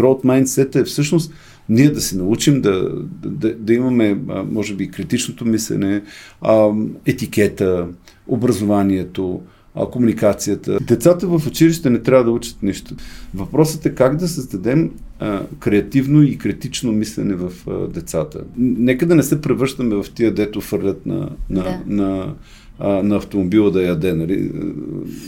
Growth mindset е всъщност ние да се научим да, да, да имаме, може би, критичното мислене, етикета, образованието, комуникацията. Децата в училище не трябва да учат нищо. Въпросът е как да създадем креативно и критично мислене в децата. Нека да не се превръщаме в тия, дето фърлят на, на, да. на, а, на автомобила да яде, нали,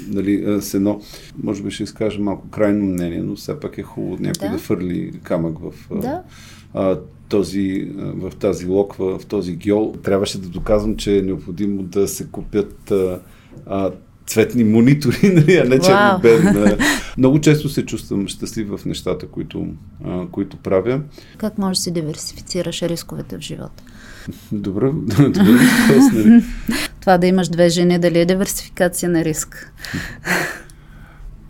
нали, с едно, може би ще изкажа малко крайно мнение, но все пак е хубаво някой да, да фърли камък в да. а, този, в тази локва, в този гьол. Трябваше да доказвам, че е необходимо да се купят а, а, цветни монитори, нали, а не черно-бели. Много често се чувствам щастлив в нещата, които, а, които правя. Как можеш да си диверсифицираш рисковете в живота? Добре, добре въпрос, нали? Това да имаш две жени, дали е диверсификация на риск?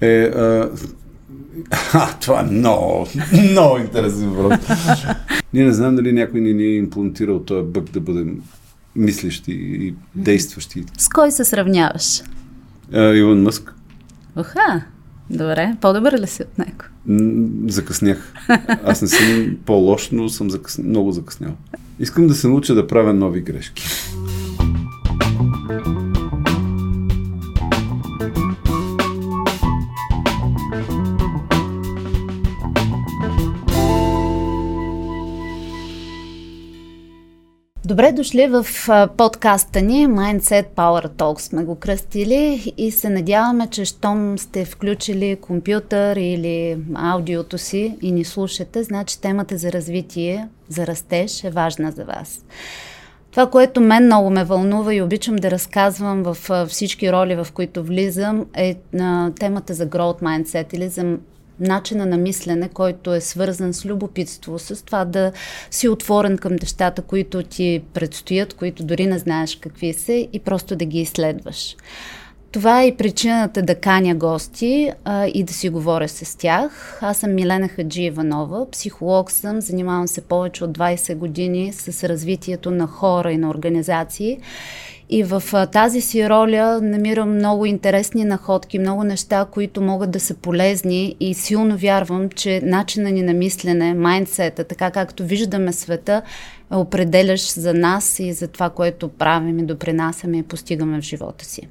Е, а, а, това е много, много интересен въпрос. Ние не знам дали някой не ни е имплантирал този бък да бъдем мислещи и действащи. С кой се сравняваш? А, Илон Мъск. Оха, добре. По-добър ли си от него? Закъснях. Аз не съм по-лош, но съм закъс... много закъснял. Искам да се науча да правя нови грешки. Добре дошли в подкаста ни Mindset Power Talk сме го кръстили и се надяваме, че щом сте включили компютър или аудиото си и ни слушате, значи темата за развитие, за растеж е важна за вас. Това, което мен много ме вълнува и обичам да разказвам в всички роли, в които влизам, е темата за growth mindset или за начина на мислене, който е свързан с любопитство, с това да си отворен към нещата, които ти предстоят, които дори не знаеш какви са и просто да ги изследваш. Това е и причината да каня гости а, и да си говоря с тях. Аз съм Милена Хаджи Иванова, психолог съм, занимавам се повече от 20 години с развитието на хора и на организации и в а, тази си роля намирам много интересни находки, много неща, които могат да са полезни и силно вярвам, че начина ни на мислене, майндсета, така както виждаме света, е определящ за нас и за това, което правим и допринасяме и постигаме в живота си.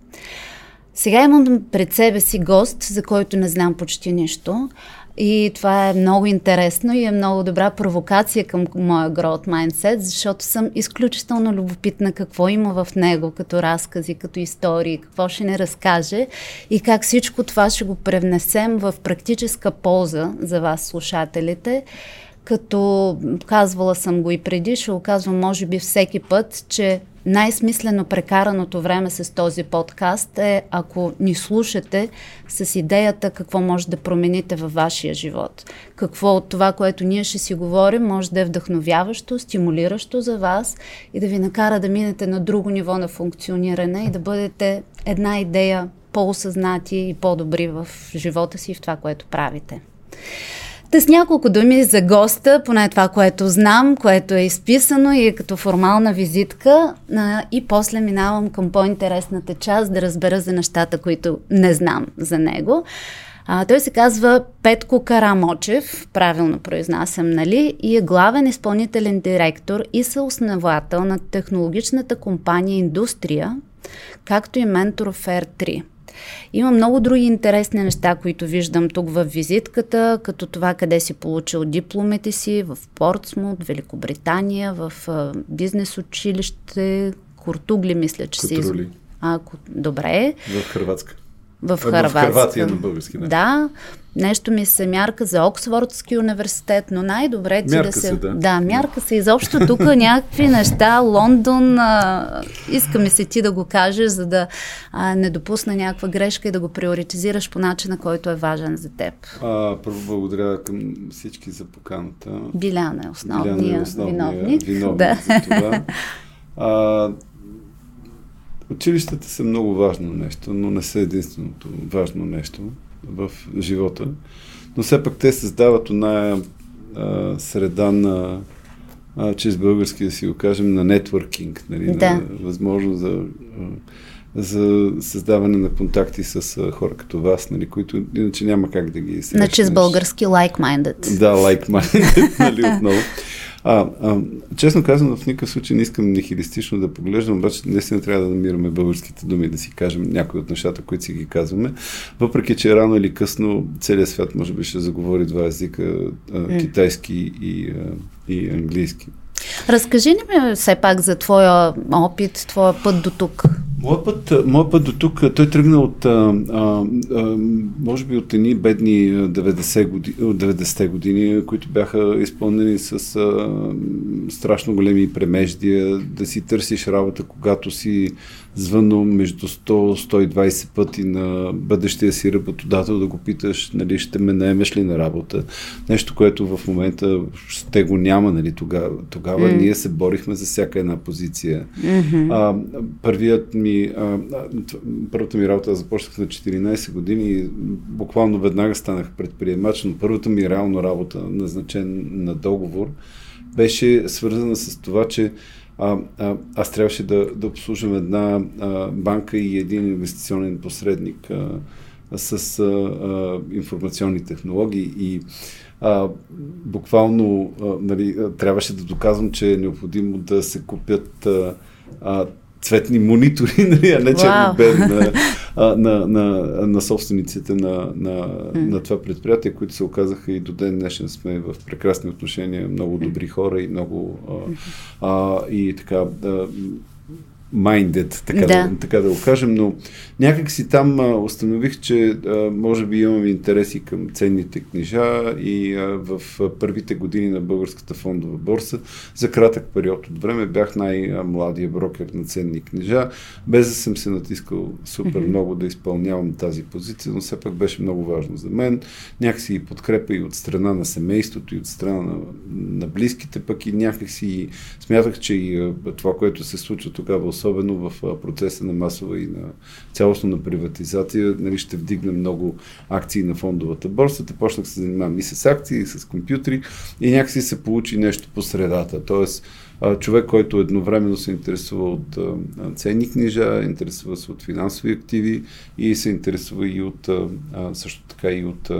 Сега имам пред себе си гост, за който не знам почти нищо. И това е много интересно и е много добра провокация към моя growth mindset, защото съм изключително любопитна какво има в него, като разкази, като истории, какво ще ни разкаже и как всичко това ще го превнесем в практическа полза за вас, слушателите като казвала съм го и преди, ще го казвам може би всеки път, че най-смислено прекараното време с този подкаст е ако ни слушате с идеята какво може да промените във вашия живот. Какво от това, което ние ще си говорим, може да е вдъхновяващо, стимулиращо за вас и да ви накара да минете на друго ниво на функциониране и да бъдете една идея по-осъзнати и по-добри в живота си и в това, което правите. Та с няколко думи за госта, поне това, което знам, което е изписано и е като формална визитка. И после минавам към по-интересната част да разбера за нещата, които не знам за него. А, той се казва Петко Карамочев, правилно произнасям, нали, и е главен изпълнителен директор и съосновател на технологичната компания Индустрия, както и ментор в Fair 3. Има много други интересни неща, които виждам тук в визитката, като това къде си получил дипломите си в Портсмут, Великобритания, в бизнес училище, Куртугли, мисля, че си... А, добре. В Хрватска. В Хрватска. В Хрватия на български. Да. да. Нещо ми се мярка за Оксфордски университет, но най-добре ти да се... се да. да, мярка се изобщо тук някакви неща. Лондон, а, иска ми се ти да го кажеш, за да а, не допусна някаква грешка и да го приоритизираш по начина, който е важен за теб. А, първо благодаря към всички за поканата. Биляна е основния, Биляна е основния виновник. виновник да. за това. А, Училищата са много важно нещо, но не са единственото важно нещо в живота. Но все пак те създават една среда на, а, чрез български да си го кажем, на нетворкинг, нали, да. на възможност за за създаване на контакти с хора като вас, нали, които иначе няма как да ги срещнеш. Значи с български like-minded. Да, like-minded, нали, отново. А, а, честно казано, в никакъв случай не искам нихилистично да поглеждам, обаче наистина трябва да намираме българските думи, да си кажем някои от нещата, които си ги казваме. Въпреки, че рано или късно целият свят може би ще заговори два езика, а, китайски и, а, и английски. Разкажи ни ми все пак за твоя опит, твоя път до тук. Моят път, моят път до тук, той тръгна от, а, а, може би от едни бедни 90 години, 90 години, които бяха изпълнени с а, страшно големи премеждия, да си търсиш работа, когато си звънно между 100-120 пъти на бъдещия си работодател да го питаш, нали, ще ме наемеш ли на работа. Нещо, което в момента ще го няма, нали, тогава. Тогава mm. ние се борихме за всяка една позиция. Mm-hmm. А, първият ми, а, първата ми работа започнах на 14 години и буквално веднага станах предприемач, но първата ми реално работа, назначен на договор, беше свързана с това, че а, а, аз трябваше да, да обслужвам една а, банка и един инвестиционен посредник а, с а, а, информационни технологии и а, буквално а, нали, трябваше да доказвам, че е необходимо да се купят а, а, цветни монитори, нали, а не черно бед на, на, на, на собствениците на, на, на това предприятие, които се оказаха и до ден днешен сме в прекрасни отношения, много добри хора и много а, а, и така да, minded, така да. да, така да го кажем, но някак си там а, установих, че а, може би имам интереси към ценните книжа и а, в първите години на Българската фондова борса за кратък период от време бях най-младия брокер на ценни книжа, без да съм се натискал супер mm-hmm. много да изпълнявам тази позиция, но все пак беше много важно за мен. Някакси и подкрепа и от страна на семейството, и от страна на, на близките, пък и някакси смятах, че и това, което се случва тогава особено в процеса на масова и на цялостно на приватизация, нали, ще вдигне много акции на фондовата борса. Те почнах се занимавам и с акции, и с компютри и някакси се получи нещо по средата. Тоест, човек, който едновременно се интересува от ценни книжа, интересува се от финансови активи и се интересува и от също така и от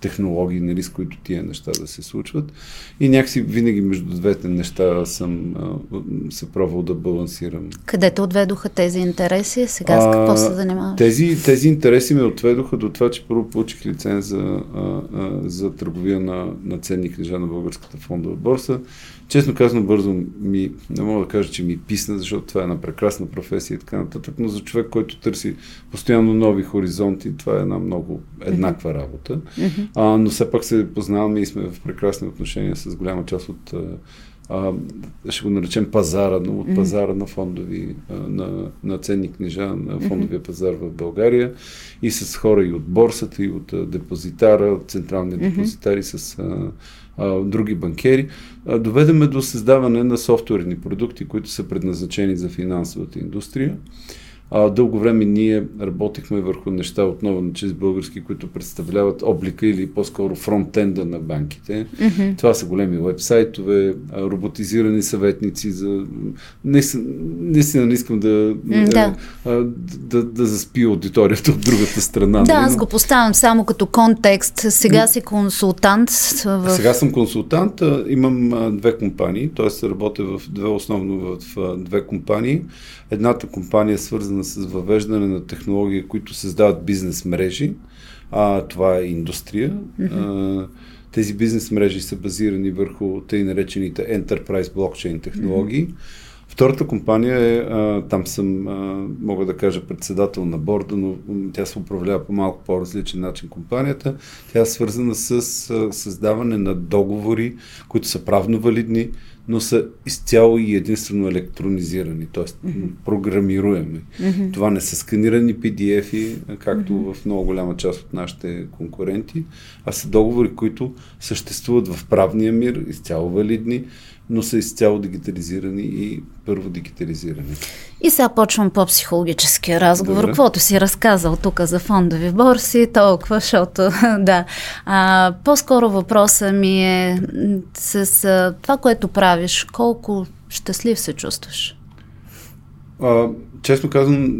технологии, нали, с които тия неща да се случват. И някакси винаги между двете неща съм се пробвал да балансирам. Къде те отведоха тези интереси? Сега с какво се занимаваш? Тези, тези интереси ме отведоха до това, че първо получих лиценз за, за търговия на, на ценни книжа на Българската фондова борса. Честно казано, бързо ми, не мога да кажа, че ми писна, защото това е една прекрасна професия и така нататък, но за човек, който търси постоянно нови хоризонти, това е една много еднаква работа. Mm-hmm. А, но все пак се познаваме и сме в прекрасни отношения с голяма част от а, ще го наречем пазара, но от пазара на фондови, на, на ценни книжа, на фондовия пазар в България и с хора и от борсата, и от депозитара, от централния депозитари, с а, а, други банкери, доведеме до създаване на софтуерни продукти, които са предназначени за финансовата индустрия. А, дълго време ние работихме върху неща отново на чрез български, които представляват облика или по-скоро фронтенда на банките. Mm-hmm. Това са големи вебсайтове, роботизирани съветници за... Наистина не искам да, да. да, да, да заспи аудиторията от другата страна. Да, нали? аз го поставям само като контекст. Сега си консултант. В... Сега съм консултант. Имам две компании, т.е. работя в две основно в две компании. Едната компания е свързана с въвеждане на технологии, които създават бизнес мрежи. А, това е индустрия. Mm-hmm. А, тези бизнес мрежи са базирани върху тъй наречените Enterprise Blockchain технологии. Mm-hmm. Втората компания е, а, там съм, а, мога да кажа, председател на борда, но тя се управлява по малко по-различен начин компанията. Тя е свързана с а, създаване на договори, които са правно валидни, но са изцяло и единствено електронизирани, т.е. Mm-hmm. програмируеми. Mm-hmm. Това не са сканирани PDF-и, както mm-hmm. в много голяма част от нашите конкуренти, а са договори, които съществуват в правния мир, изцяло валидни, но са изцяло дигитализирани и първо дигитализирани. И сега почвам по-психологическия разговор. Добре. Каквото си разказал тук за фондови борси, толкова, защото да. А, по-скоро въпросът ми е с а, това, което правиш, колко щастлив се чувстваш? А, честно казвам,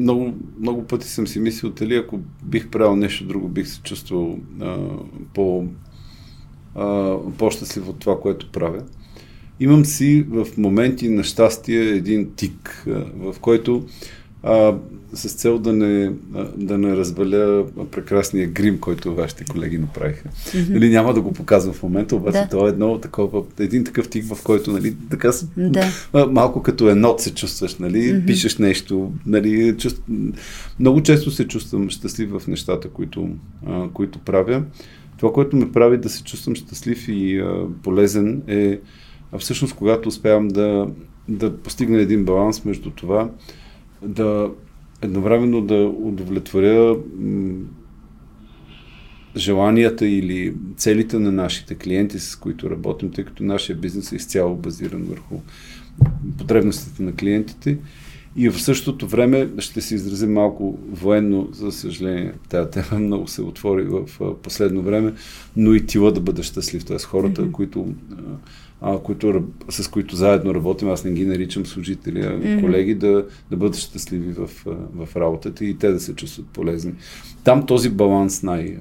много, много пъти съм си мислил, дали ако бих правил нещо друго, бих се чувствал а, по, а, по-щастлив от това, което правя. Имам си в моменти на щастие един тик, в който а, с цел да не, да не разбаля прекрасния грим, който вашите колеги направиха. Mm-hmm. Нали, няма да го показвам в момента, обаче да. то е едно такова, един такъв тик, в който нали, така, да. малко като енот се чувстваш, нали, mm-hmm. пишеш нещо. Нали, чувств... Много често се чувствам щастлив в нещата, които, а, които правя. Това, което ме прави да се чувствам щастлив и а, полезен е а всъщност когато успявам да, да постигна един баланс между това, да едновременно да удовлетворя желанията или целите на нашите клиенти, с които работим, тъй като нашия бизнес е изцяло базиран върху потребностите на клиентите. И в същото време ще се изразим малко военно, за съжаление, тази тема много се отвори в последно време, но и тила да бъда щастлив, т.е. хората, mm-hmm. които а, които, с които заедно работим, аз не ги наричам служители, а mm-hmm. колеги, да, да бъдат щастливи в, в работата и те да се чувстват полезни. Там този баланс най,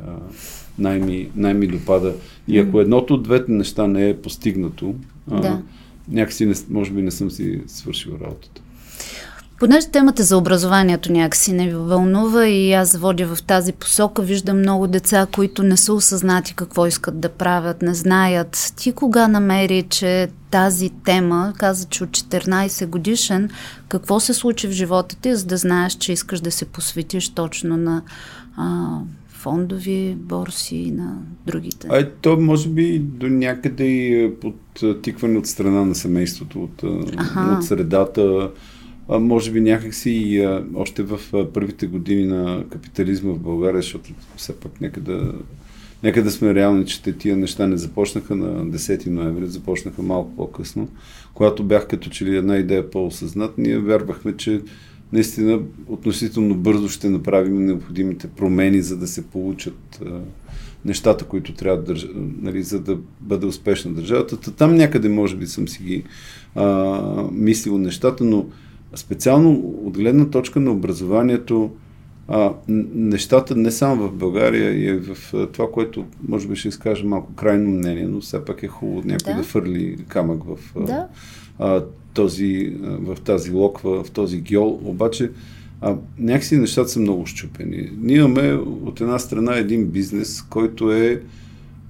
най-ми, най-ми допада. И ако едното от двете неща не е постигнато, да. а, някакси не, може би не съм си свършил работата. Понеже темата за образованието някакси не ви вълнува и аз водя в тази посока, виждам много деца, които не са осъзнати какво искат да правят, не знаят. Ти кога намери, че тази тема, каза, че от 14 годишен, какво се случи в живота ти, за да знаеш, че искаш да се посветиш точно на а, фондови борси и на другите? А, то може би до някъде и подтикване от страна на семейството, от, от средата може би някакси и още в първите години на капитализма в България, защото все пак нека да, нека да сме реални, че тия неща не започнаха на 10 ноември, започнаха малко по-късно. Когато бях като че ли една идея по-осъзнат, ние вярвахме, че наистина относително бързо ще направим необходимите промени, за да се получат нещата, които трябва да държа, нали, за да бъде успешна държавата. Там някъде може би съм си ги а, мислил нещата, но Специално от гледна точка на образованието, а, нещата не само в България и в това, което може би ще изкажа малко крайно мнение, но все пак е хубаво някой да, да фърли камък в, да. а, този, в тази локва, в този гьол. Обаче а, някакси нещата са много щупени. Ние имаме от една страна един бизнес, който е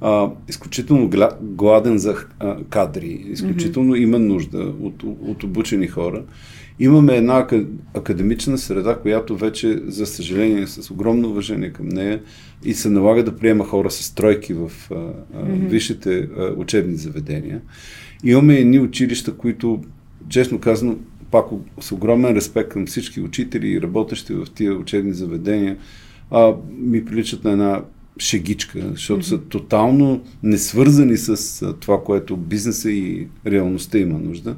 а, изключително гладен за а, кадри, изключително mm-hmm. има нужда от, от обучени хора. Имаме една академична среда, която вече, за съжаление, с огромно уважение към нея и се налага да приема хора с тройки в а, mm-hmm. висшите а, учебни заведения. Имаме едни училища, които, честно казано, пак с огромен респект към всички учители и работещи в тия учебни заведения, а, ми приличат на една шегичка, защото mm-hmm. са тотално несвързани с това, което бизнеса и реалността има нужда.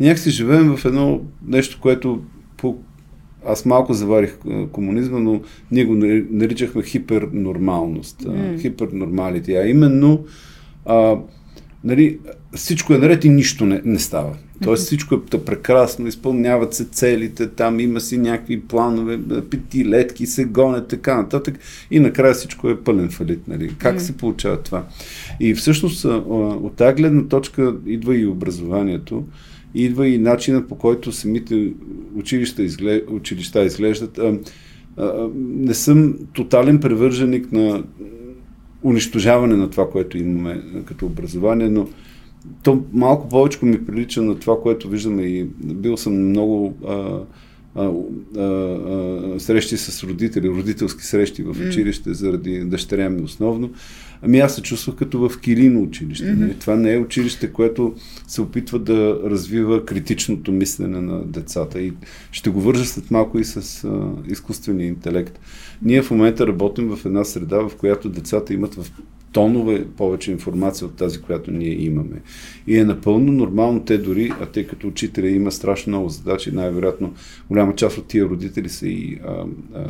И някакси живеем в едно нещо, което по... аз малко заварих комунизма, но ние го наричахме хипернормалност, mm. хипернормалите, а именно а, нали, всичко е наред и нищо не, не става. Тоест всичко е прекрасно, изпълняват се целите, там има си някакви планове, петилетки се гонят, така нататък. И накрая всичко е пълен фалит. Нали? Как mm. се получава това? И всъщност от тази гледна точка идва и образованието идва и начина по който самите училища, изглед... училища изглеждат. Не съм тотален превърженик на унищожаване на това, което имаме като образование, но то малко повече ми прилича на това, което виждаме и бил съм много а, а, а, а, срещи с родители, родителски срещи в училище заради дъщеря ми основно. Ами аз се чувствах като в Килино училище. Mm-hmm. Това не е училище, което се опитва да развива критичното мислене на децата. И ще го вържа след малко и с а, изкуствения интелект. Ние в момента работим в една среда, в която децата имат в тонове повече информация от тази, която ние имаме. И е напълно нормално те дори, а тъй като учителя има страшно много задачи, най-вероятно голяма част от тия родители са и а, а,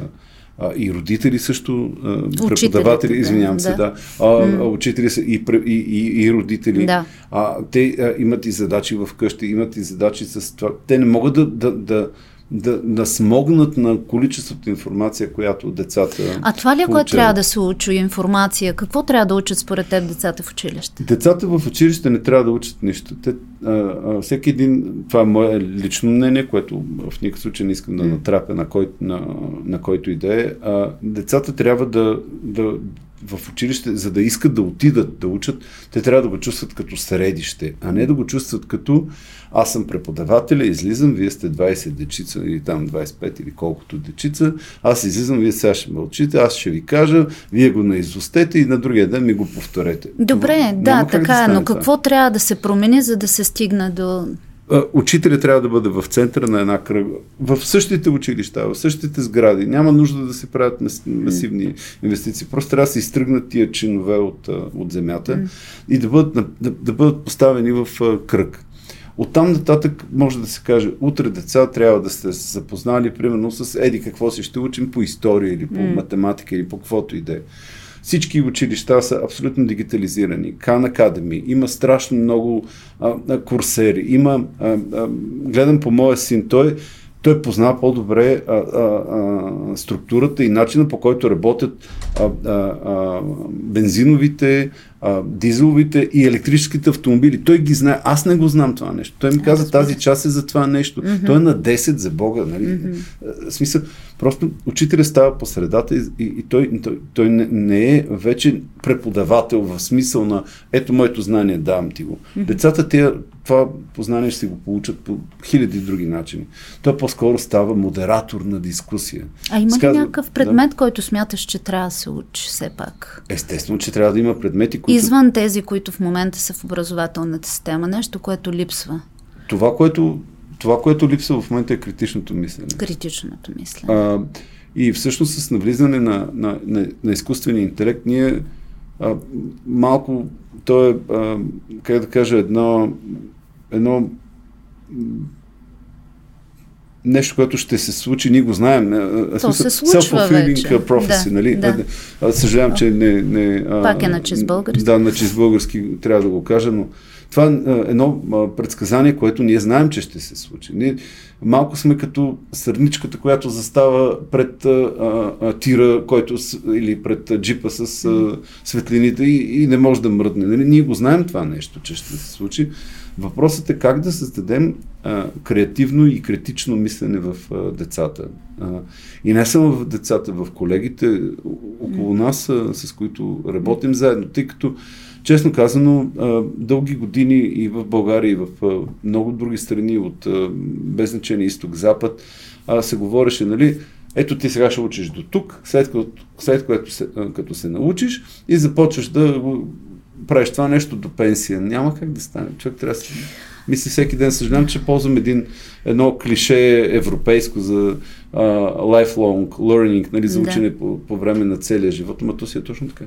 а, и родители също, а, преподаватели, извинявам да. се, да, а, mm. учители са и, и, и, и родители. Да. А, те а, имат и задачи в къщи, имат и задачи с това. Те не могат да, да, да да, да смогнат на количеството информация, която децата. А това ли е което трябва да се учи информация? Какво трябва да учат според теб децата в училище? Децата в училище не трябва да учат нищо. Те, а, а, всеки един, това е мое лично мнение, което в никакъв случай не искам да натрапя на, кой, на, на който иде. А, децата трябва да, да, в училище, за да искат да отидат да учат, те трябва да го чувстват като средище, а не да го чувстват като аз съм преподавателя, излизам, вие сте 20 дечица или там 25 или колкото дечица, аз излизам, вие сега ще мълчите, аз ще ви кажа, вие го наизустете и на другия ден ми го повторете. Добре, Няма да, така е, но какво това? трябва да се промени, за да се стигне до учителя трябва да бъде в центъра на една кръга. В същите училища, в същите сгради. Няма нужда да се правят масивни инвестиции. Просто трябва да се изтръгнат тия чинове от, от земята и да бъдат, да, да бъдат поставени в кръг. Оттам нататък може да се каже, утре деца трябва да сте се запознали примерно с еди какво си ще учим по история или по mm. математика или по каквото и да е. Всички училища са абсолютно дигитализирани. Khan Academy, има страшно много а, а, курсери. Има, а, а, гледам по моя син, той той познава по-добре а, а, а, структурата и начина по който работят а, а, а, бензиновите, а, дизеловите и електрическите автомобили. Той ги знае. Аз не го знам това нещо. Той ми каза, тази част е за това нещо. Mm-hmm. Той е на 10 за Бога. Нали? Mm-hmm. Смисъл, просто учителя става по средата и, и, и той, той, той не, не е вече преподавател в смисъл на ето моето знание, давам ти го. Mm-hmm. Децата те, това познание ще си го получат по хиляди други начини. Той по-скоро става модератор на дискусия. А има ли някакъв предмет, да? който смяташ, че трябва да се учи все пак? Естествено, че трябва да има предмети, които... Извън тези, които в момента са в образователната система. Нещо, което липсва. Това, което, това, което липсва в момента е критичното мислене. Критичното мислене. А, и всъщност с навлизане на, на, на, на изкуствения интелект ние а, малко, то е, а, как да кажа, едно, едно нещо, което ще се случи, ние го знаем. То смисъл, се случва вече. prophecy, да, нали? Да. Съжалявам, че не... не Пак е на чист български. Да, на чист български трябва да го кажа, но това е едно предсказание, което ние знаем, че ще се случи. Ние малко сме като сърничката, която застава пред а, а, тира, който, или пред джипа с а, светлините и, и не може да мръдне. Нали? Ние го знаем това нещо, че ще се случи. Въпросът е как да създадем а, креативно и критично мислене в а, децата. А, и не само в децата, в колегите около нас, а, с които работим заедно, тъй като честно казано, дълги години и в България, и в много други страни от без значение изток-запад, се говореше, нали, ето ти сега ще учиш до тук, след, след което се, като се научиш и започваш да правиш това нещо до пенсия. Няма как да стане. Човек трябва да се... Мисля всеки ден, съжалявам, че ползвам един, едно клише европейско за uh, lifelong learning, нали, за учене да. по, по време на целия живот, но то си е точно така.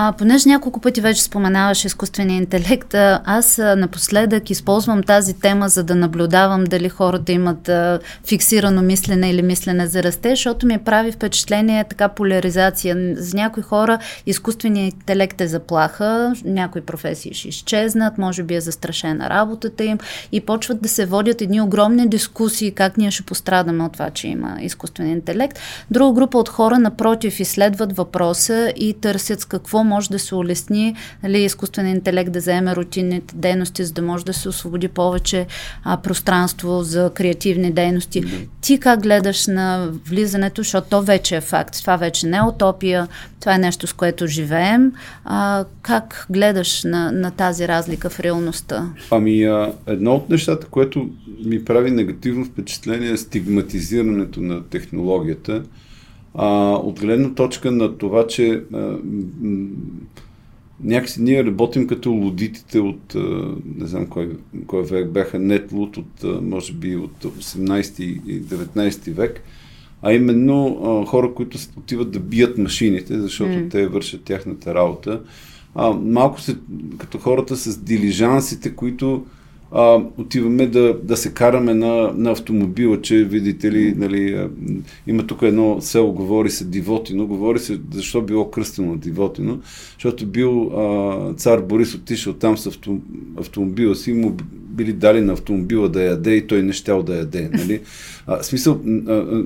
А, понеже няколко пъти вече споменаваш изкуствения интелект, аз напоследък използвам тази тема, за да наблюдавам дали хората имат а, фиксирано мислене или мислене за расте, защото ми прави впечатление така поляризация. За някои хора изкуственият интелект е заплаха, някои професии ще изчезнат, може би е застрашена работата им и почват да се водят едни огромни дискусии как ние ще пострадаме от това, че има изкуствен интелект. Друга група от хора, напротив, изследват въпроса и търсят с какво може да се улесни нали, изкуствен интелект да заеме рутинните дейности, за да може да се освободи повече а, пространство за креативни дейности. Mm-hmm. Ти как гледаш на влизането, защото то вече е факт. Това вече не е утопия, това е нещо, с което живеем. А, как гледаш на, на тази разлика в реалността? Ами, а, едно от нещата, което ми прави негативно впечатление е стигматизирането на технологията а, от гледна точка на това, че а, някакси ние работим като лудитите от, не знам кой, кой век, бяха нетлуд от, може би, от 18 и 19 век, а именно хора, които отиват да бият машините, защото mm. те вършат тяхната работа. А, малко се, като хората с дилижансите, които а, отиваме да, да се караме на, на автомобила, че видите ли, нали, а, има тук едно село, говори се Дивотино, говори се защо било кръстено Дивотино, защото бил а, цар Борис отишъл там с авто, автомобила си, му били дали на автомобила да яде и той не щял да яде. Нали? А, смисъл, а, а,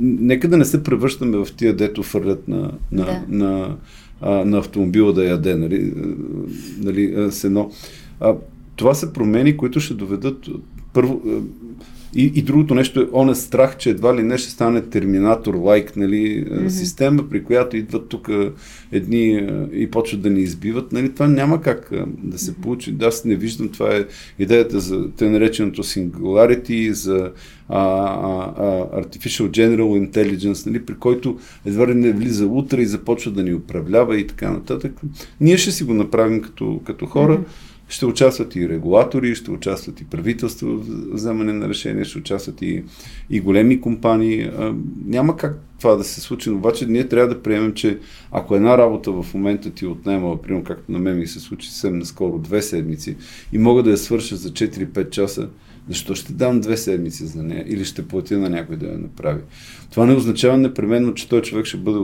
нека да не се превръщаме в тия, дето фърлят на, на, да. на, а, на автомобила да яде. Нали? Нали, сено. А, това са промени, които ще доведат първо, и, и другото нещо е он е страх, че едва ли не ще стане терминатор лайк, нали, mm-hmm. система, при която идват тук едни и почват да ни избиват. Нали, това няма как да се получи. Да, аз не виждам. Това е идеята за те нареченото singularity, за а, а, artificial general intelligence, нали, при който едва ли не влиза утре и започва да ни управлява и така нататък. Ние ще си го направим като, като хора. Mm-hmm ще участват и регулатори, ще участват и правителства в вземане на решения, ще участват и, и големи компании. Няма как това да се случи, но обаче ние трябва да приемем, че ако една работа в момента ти отнема, примерно както на мен ми се случи съвсем наскоро, две седмици и мога да я свърша за 4-5 часа, защо ще дам две седмици за нея или ще платя на някой да я направи? Това не означава непременно, че той човек ще бъде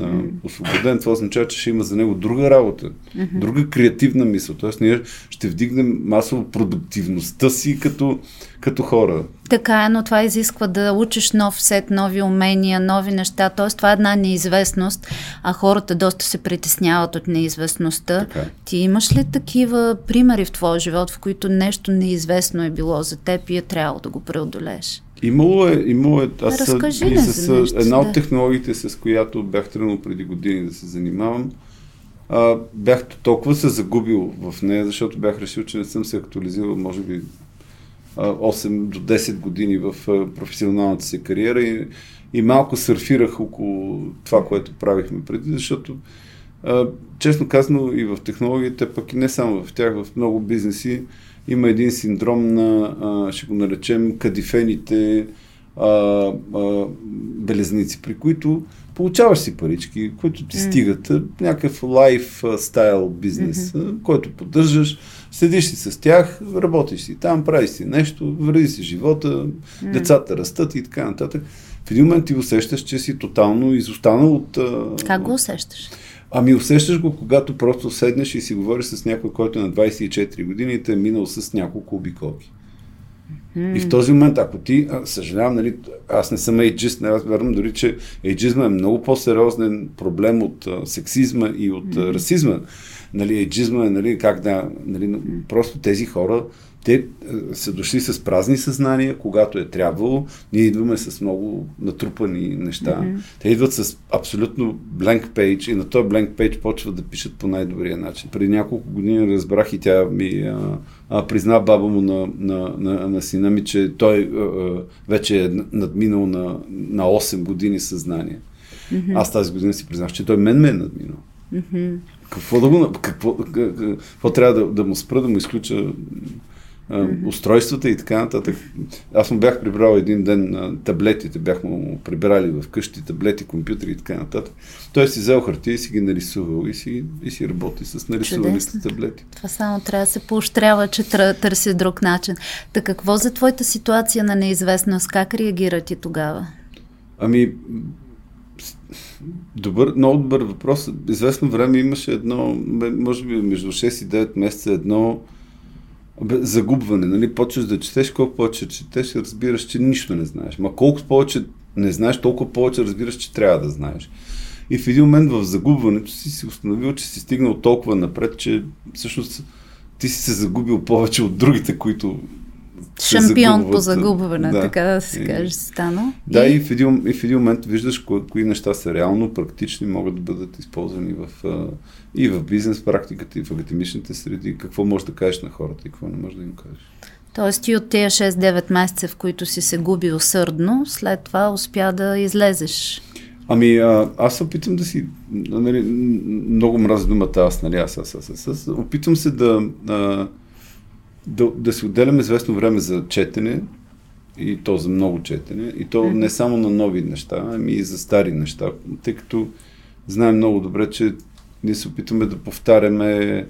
а, освободен. Това означава, че ще има за него друга работа, mm-hmm. друга креативна мисъл. Тоест ние ще вдигнем масово продуктивността си като, като хора. Така е, но това изисква да учиш нов сет, нови умения, нови неща. Тоест това е една неизвестност, а хората доста се притесняват от неизвестността. Така. Е. Ти имаш ли такива примери в твоя живот, в които нещо неизвестно е било за теб и е трябвало да го преодолееш? Имало е, имало е. Аз Разкажи и с, нещо, една от технологиите, с която бях тръгнал преди години да се занимавам, а, бях толкова се загубил в нея, защото бях решил, че не съм се актуализирал, може би 8 до 10 години в професионалната си кариера и, и малко сърфирах около това, което правихме преди, защото честно казано и в технологиите, пък и не само в тях, в много бизнеси, има един синдром на, ще го наречем, кадифените белезници, при които получаваш си парички, които ти mm. стигат, някакъв лайфстайл бизнес, mm-hmm. който поддържаш, седиш си с тях, работиш си там, правиш си нещо, вреди си живота, mm. децата растат и така нататък. В един момент ти усещаш, че си тотално изостанал от... Как го усещаш? Ами усещаш го, когато просто седнеш и си говориш с някой, който е на 24 години и те е минал с няколко обиколки. Mm. И в този момент, ако ти, а, съжалявам, нали, аз не съм ейджист, не аз вярвам дори, че ейджизма е много по-сериозен проблем от а, сексизма и от mm. а, расизма. Нали, ейджизма е, нали, как да, нали, просто тези хора те е, са дошли с празни съзнания, когато е трябвало. Ние идваме с много натрупани неща. Mm-hmm. Те идват с абсолютно blank page и на този blank page почват да пишат по най-добрия начин. Преди няколко години разбрах и тя ми а, а, призна баба му на, на, на, на сина ми, че той а, а, вече е надминал на, на 8 години съзнание. Mm-hmm. Аз тази година си признах, че той мен ме е надминал. Mm-hmm. Какво да го... Какво, какво, трябва да, да му спра, да му изключа устройствата и така нататък. Аз му бях прибрал един ден таблетите, бях му прибрали в къщи таблети, компютри и така нататък. Той си взел хартия и си ги нарисувал и си, и си работи с нарисуваните таблети. Това само трябва да се поощрява, че търси друг начин. Та какво за твоята ситуация на неизвестност? Как реагира ти тогава? Ами, Добър, много добър въпрос. Известно време имаше едно, може би между 6 и 9 месеца, едно загубване. Нали? Почваш да четеш, колко повече четеш, разбираш, че нищо не знаеш. Ма колко повече не знаеш, толкова повече разбираш, че трябва да знаеш. И в един момент в загубването си си установил, че си стигнал толкова напред, че всъщност ти си се загубил повече от другите, които Шампион по загубване, да. така да се каже, стана. Да, и, и, в един, и в един момент виждаш кои, кои неща са реално практични, могат да бъдат използвани в, и в бизнес практиката, и в академичните среди. Какво можеш да кажеш на хората и какво не можеш да им кажеш. Тоест ти от тези 6-9 месеца, в които си се губил сърдно, след това успя да излезеш. Ами, а, аз се опитам да си, нали, много мразя думата аз, нали, аз, аз, аз, аз, аз опитвам се да, а, да, да си отделяме известно време за четене, и то за много четене, и то не само на нови неща, ами и за стари неща, тъй като знаем много добре, че ние се опитваме да повтаряме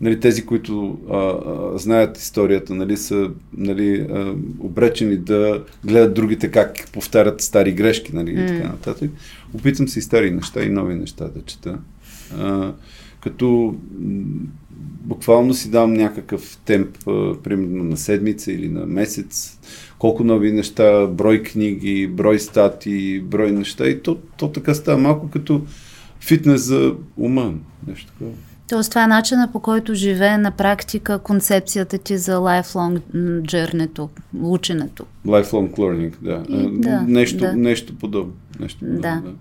нали, тези, които а, а, знаят историята, нали, са нали, а, обречени да гледат другите как повтарят стари грешки нали, mm. и така нататък. Опитвам се и стари неща, и нови неща да чета. А, като буквално си давам някакъв темп, примерно на седмица или на месец, колко нови неща, брой книги, брой стати, брой неща и то, то така става малко като фитнес за ума, нещо такова. Тоест това е начина по който живее на практика концепцията ти за lifelong journey ученето. Lifelong learning, да. И, да нещо, да. нещо подобно. Нещо подобно да. да.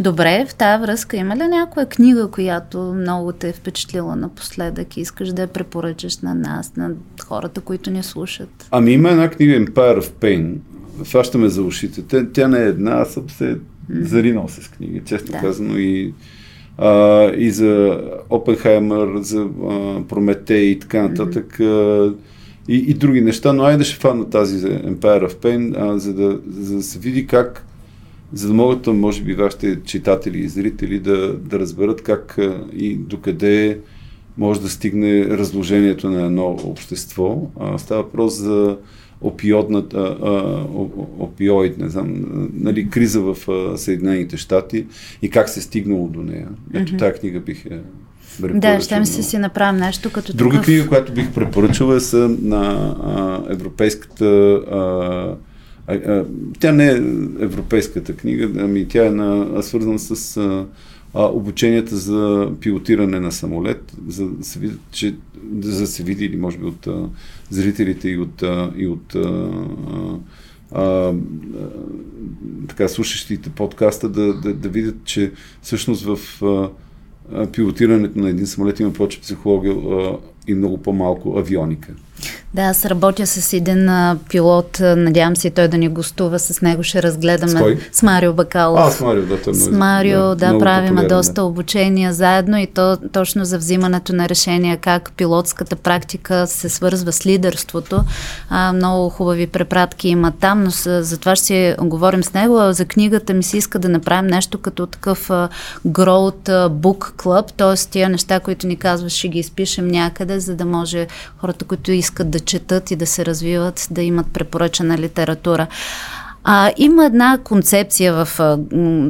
Добре, в тази връзка има ли някоя книга, която много те е впечатлила напоследък и искаш да я препоръчаш на нас, на хората, които ни слушат? Ами има една книга Empire of Pain. Фащаме за ушите. Тя, тя не е една, аз съм се заринал с книги, честно да. казано. И а, и за Опенхаймер, за а, Прометей и така нататък. Mm-hmm. и, и други неща, но айде ще фана тази за Empire of Pain, а, за, да, за да се види как, за да могат, може би, вашите читатели и зрители да, да разберат как а, и докъде може да стигне разложението на едно общество. А, става въпрос за опиодната, опиоид, не знам, нали, криза в Съединените щати и как се е стигнало до нея. Ето mm-hmm. тази книга бих е да, ще ми се си направим нещо като Друга такъв... книга, която бих препоръчала е са на а, европейската а, тя не е европейската книга, ами тя е на, свързана с а, обученията за пилотиране на самолет, за да се види, че, за да се види или може би от а, зрителите и от, а, и от а, а, а, така, слушащите подкаста да, да, да видят, че всъщност в а, пилотирането на един самолет има повече психология а, и много по-малко авионика. Да, аз работя с един а, пилот, надявам се той да ни гостува, с него ще разгледаме. С, кой? с Марио Бакалов. А, с Марио, да, той е С Марио, да, да правим доста обучения заедно и то точно за взимането на решения, как пилотската практика се свързва с лидерството. А, много хубави препратки има там, но с, за това ще си говорим с него. За книгата ми се иска да направим нещо като такъв а, Growth Book Club, т.е. тия неща, които ни казваш, ще ги изпишем някъде, за да може хората, които искат да четат и да се развиват, да имат препоръчана литература. А, има една концепция в а,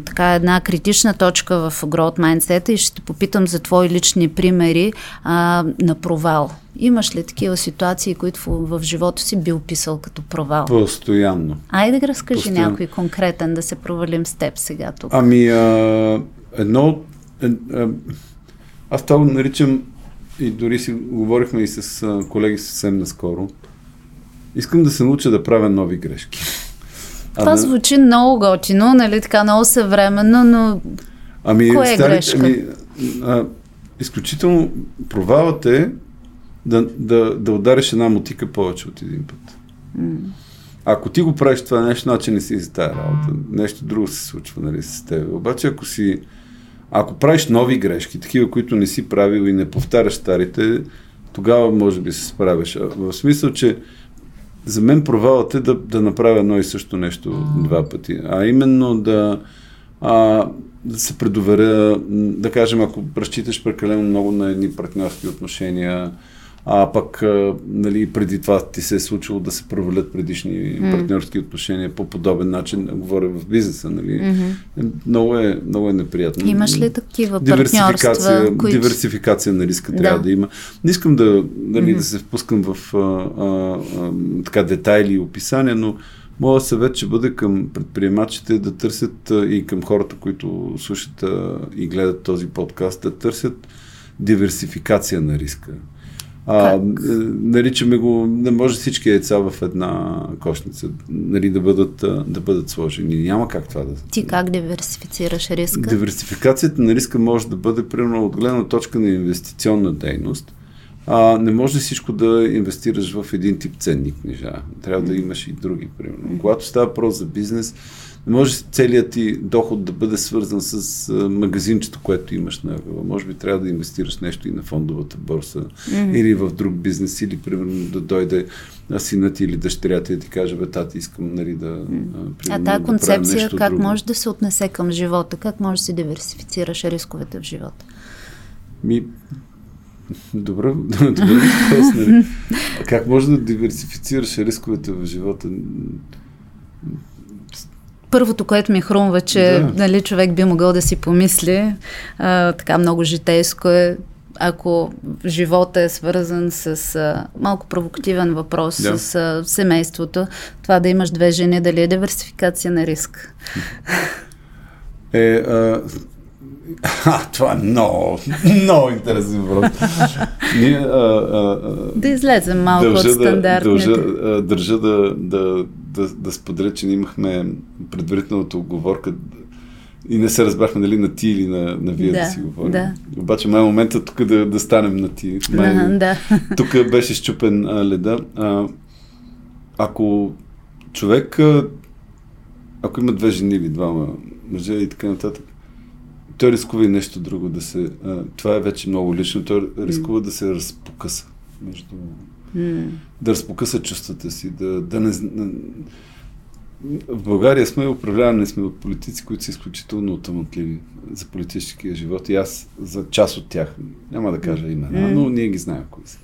така една критична точка в Growth Mindset и ще те попитам за твои лични примери а, на провал. Имаш ли такива ситуации, които в, в живота си би описал като провал? Постоянно. Айде да разкажи Постоянно. някой конкретен, да се провалим с теб сега тук. Ами, а, едно... Е, а, аз това наричам и дори си говорихме и с колеги съвсем наскоро, искам да се науча да правя нови грешки. Това а, звучи много готино, нали така много съвременно, но ами, кое е стари, грешка? Ами, а, изключително провалът е да, да, да удариш една мотика повече от един път. Mm. Ако ти го правиш това нещо, значи не си за тази работа. Нещо друго се случва нали, с теб. Обаче ако си ако правиш нови грешки, такива, които не си правил и не повтаряш старите, тогава може би се справиш. В смисъл, че за мен провалът е да, да направя едно и също нещо два пъти. А именно да, а, да се предоверя, да кажем, ако разчиташ прекалено много на едни партньорски отношения, а пък нали, преди това ти се е случило да се провалят предишни mm. партньорски отношения по подобен начин, говоря в бизнеса. Нали. Mm-hmm. Много, е, много е неприятно. Имаш ли такива диверсификация, които... диверсификация на риска да. трябва да има. Не искам да, нали, mm-hmm. да се впускам в а, а, а, така детайли и описания, но Моят съвет ще бъде към предприемачите да търсят и към хората, които слушат и гледат този подкаст, да търсят диверсификация на риска. А, е, наричаме го, не може всички яйца в една кошница нали, да, бъдат, да бъдат сложени. Няма как това да. Ти как диверсифицираш риска? Диверсификацията на риска може да бъде, примерно, от гледна точка на инвестиционна дейност. А, не може всичко да инвестираш в един тип ценни книжа. Трябва да имаш и други, примерно. Когато става въпрос за бизнес, не може целият ти доход да бъде свързан с магазинчето, което имаш на Авела. Може би трябва да инвестираш нещо и на фондовата борса mm-hmm. или в друг бизнес, или примерно да дойде синът или дъщерята и да ти каже, бе, тати, искам нали, да. Mm. а тази да концепция как друго. може да се отнесе към живота? Как може да си диверсифицираш рисковете в живота? Ми, Добре, добре въпрос, нали? Как може да диверсифицираш рисковете в живота? Първото, което ми хрумва, че да. нали, човек би могъл да си помисли, а, така много житейско е ако живота е свързан с а, малко провокативен въпрос, да. с а, семейството, това да имаш две жени, дали е диверсификация на риск? Е, а, а, това е много, много интересен въпрос. Ние, а, а, да излезем малко държа от стандартните. Да, държа, държа да, да, да, да споделя, че имахме предварителната оговорка и не се разбрахме дали на ти или на, на вие да, да си говорим. Да. Обаче май е момента тук да, да станем на ти. Май, ага, да. Тук беше щупен а, леда. А, ако човек, ако има две жени или двама мъже и така нататък, той рискува и нещо друго да се... А, това е вече много лично. Той рискува mm. да се разпокъса. Между, mm. Да разпокъса чувствата си, да, да не... В България сме управлявани сме от политици, които са изключително отъмътливи за политическия живот и аз за част от тях, няма да кажа имена, но ние ги знаем кои са.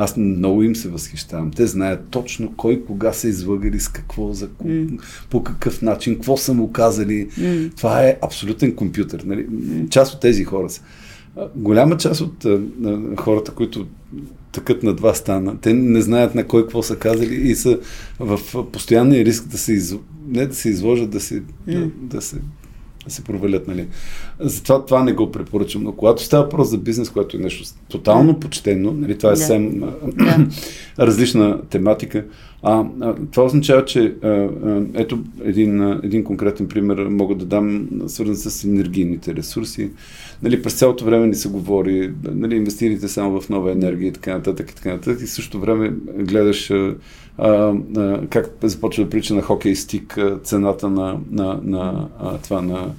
Аз много им се възхищавам. Те знаят точно кой кога са излъгали, с какво, за, mm. по какъв начин, какво са му казали. Mm. Това е абсолютен компютър. Нали? Част от тези хора са. Голяма част от а, хората, които тъкат на два стана, те не знаят на кой какво са казали и са в постоянния риск да се, из... не да се изложат, да се, mm. да, да се да се провалят. Нали. Затова това не го препоръчвам. Но когато става въпрос за бизнес, което е нещо тотално почтено, нали, това е съвсем да. различна тематика, а, а това означава, че а, а, ето един, а, един конкретен пример мога да дам, свързан с енергийните ресурси. Нали, през цялото време ни се говори, нали, инвестирайте само в нова енергия и така нататък и така нататък. И в същото време гледаш а, а, как започва да прилича на хокей стик цената на, на, на, а, това, на,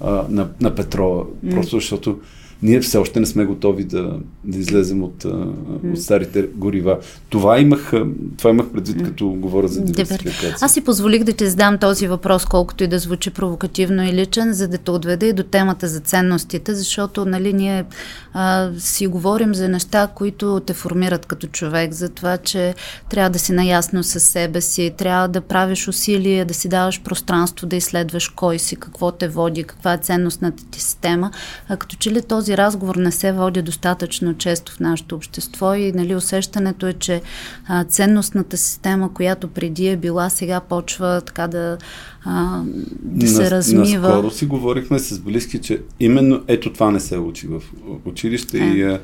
а, на, на петрола. Mm. Просто защото ние все още не сме готови да, да излезем от, mm. от старите горива. Това имах, това имах предвид, като говоря за диверсификация. Аз си позволих да ти задам този въпрос, колкото и да звучи провокативно и личен, за да те отведа и до темата за ценностите, защото нали, ние а, си говорим за неща, които те формират като човек, за това, че трябва да си наясно със себе си, трябва да правиш усилия, да си даваш пространство, да изследваш кой си, какво те води, каква е ценностната ти система. А като че ли този разговор не се води достатъчно често в нашето общество и нали, усещането е, че а, ценностната система, която преди е била, сега почва така да а, да се на, размива. Наскоро си говорихме с близки, че именно ето това не се учи в училище а. и а,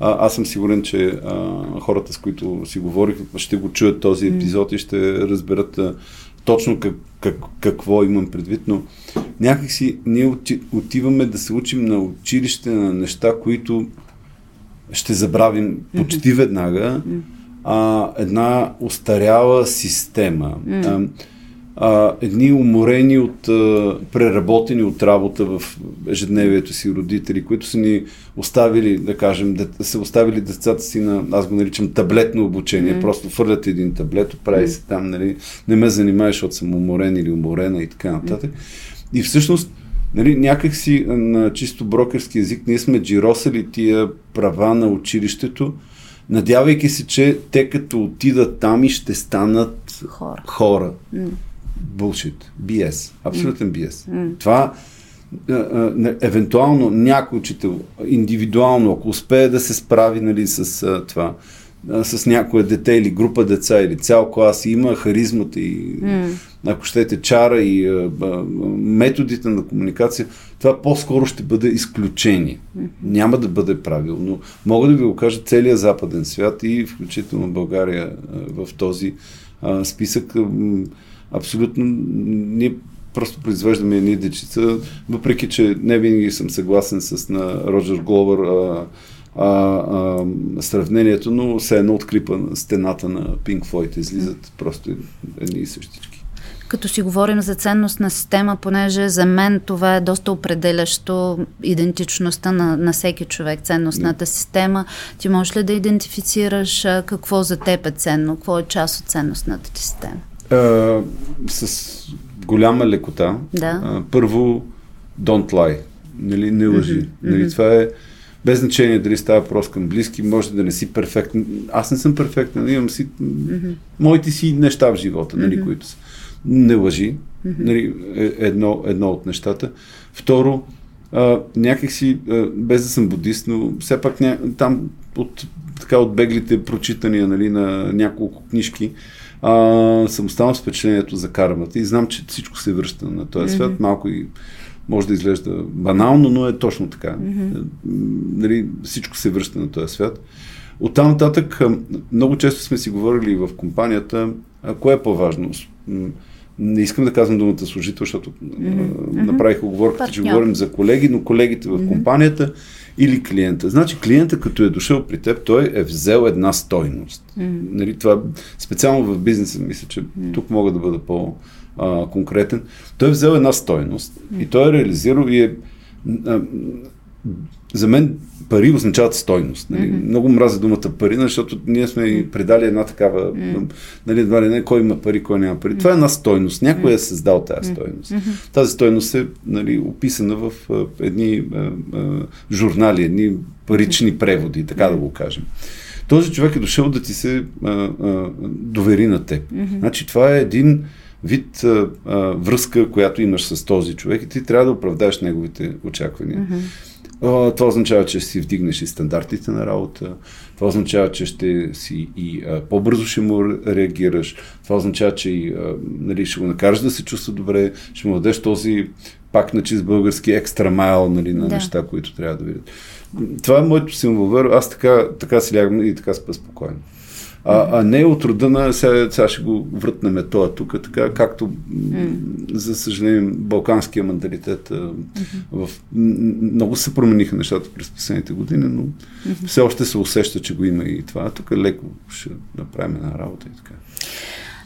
а, аз съм сигурен, че а, хората, с които си говорих, ще го чуят този епизод и ще разберат точно как, как, какво имам предвид, но някакси ние отиваме да се учим на училище на неща, които ще забравим почти веднага, а, една устаряла система. А, а, едни уморени от, а, преработени от работа в ежедневието си родители, които са ни оставили, да кажем, да са оставили децата си на, аз го наричам таблетно обучение, mm. просто фърлят един таблет, прави mm. се там, нали, не ме занимаваш, защото съм уморен или уморена и така нататък. Mm. И всъщност, нали, някакси на чисто брокерски язик ние сме джиросали тия права на училището, надявайки се, че те като отидат там и ще станат хора. хора. Mm булшит, BS, абсолютен BS. Mm. Това евентуално някой учител, индивидуално, ако успее да се справи нали, с това, с някое дете или група деца или цял клас, има харизмата и, mm. ако щете, чара и а, а, методите на комуникация, това по-скоро ще бъде изключение. Mm. Няма да бъде правилно. Мога да ви го кажа целият западен свят и включително България а, в този а, списък. А, абсолютно ние просто произвеждаме едни дечица, въпреки че не винаги съм съгласен с на Роджер Гловър а, а, а, сравнението, но все едно от крипа на стената на Pink Floyd излизат просто едни и същички. Като си говорим за ценностна система, понеже за мен това е доста определящо идентичността на, на всеки човек, ценностната да. система. Ти можеш ли да идентифицираш какво за теб е ценно, какво е част от ценностната ти система? А, с голяма лекота. Да. А, първо, don't lie. Нали, не лъжи. Mm-hmm. Нали, това е без значение дали става въпрос към близки, може да не си перфектен. Аз не съм перфектен, нали, имам си mm-hmm. моите си неща в живота, нали, mm-hmm. които са. Не лъжи. Mm-hmm. Нали, е, едно, едно от нещата. Второ, а, някакси, а, без да съм будист, но все пак ня... там от, така, от беглите прочитания нали, на няколко книжки, а, съм останал с впечатлението за кармата и знам, че всичко се връща на този свят. Mm-hmm. Малко и може да изглежда банално, но е точно така. Mm-hmm. Нали, всичко се връща на този свят. От там нататък много често сме си говорили в компанията, а кое е по-важно? Не искам да казвам думата служител, защото mm-hmm. направих оговорката, че говорим за колеги, но колегите в компанията или клиента. Значи клиента, като е дошъл при теб, той е взел една стойност. Mm-hmm. Нали, това специално в бизнеса, мисля, че mm-hmm. тук мога да бъда по-конкретен. Той е взел една стойност mm-hmm. и той е реализирал и е за мен пари означават стойност. Нали? Mm-hmm. Много мразя думата пари, защото ние сме и предали една такава, mm-hmm. нали, едва ли не, кой има пари, кой няма пари. Mm-hmm. Това е една стойност. Някой е създал тази стойност. Mm-hmm. Тази стойност е нали, описана в едни а, а, журнали, едни парични преводи, така да го кажем. Този човек е дошъл да ти се а, а, довери на теб. Mm-hmm. Значи това е един вид а, а, връзка, която имаш с този човек и ти трябва да оправдаеш неговите очаквания. Mm-hmm. Това означава, че ще си вдигнеш и стандартите на работа. Това означава, че ще си и а, по-бързо ще му реагираш. Това означава, че и, а, нали, ще го накараш да се чувства добре, ще му дадеш този пак на чист български екстра майл нали, на да. неща, които трябва да видят. Това е моето символ. Аз така, така си лягам и така спа спокойно а, а не от рода на сега, сега ще го врътнем това тук, така както mm. за съжаление балканския менталитет mm-hmm. в, много се промениха нещата през последните години, но mm-hmm. все още се усеща, че го има и това. Тук леко ще направим една работа и така.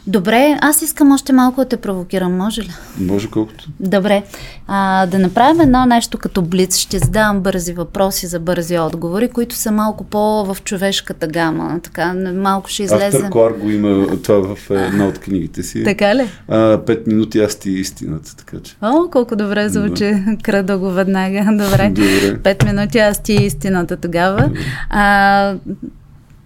Добре, аз искам още малко да те провокирам, може ли? Може колкото. Добре. А, да направим едно нещо като блиц. Ще задавам бързи въпроси за бързи отговори, които са малко по-в човешката гама. Така, малко ще излезе. Автор Клар го има това в една от книгите си. Така ли? А, пет минути аз ти истината, така че. О, колко добре звучи. Да. Крада го веднага. Добре. Добре. Пет минути аз ти истината тогава. Добре. А,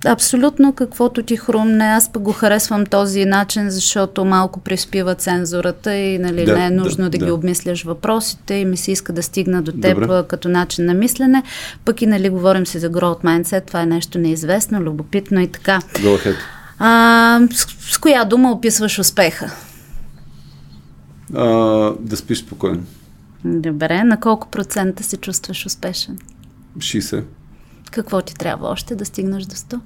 Абсолютно каквото ти хрумне. Аз пък го харесвам този начин, защото малко приспива цензурата и нали, да, не е нужно да, да, да ги обмисляш въпросите и ми се иска да стигна до теб Добре. като начин на мислене. Пък и нали, говорим си за growth mindset, това е нещо неизвестно, любопитно и така. Go ahead. А, с, с коя дума описваш успеха? А, да спиш спокойно. Добре. На колко процента се чувстваш успешен? 60. Какво ти трябва още да стигнеш до 100?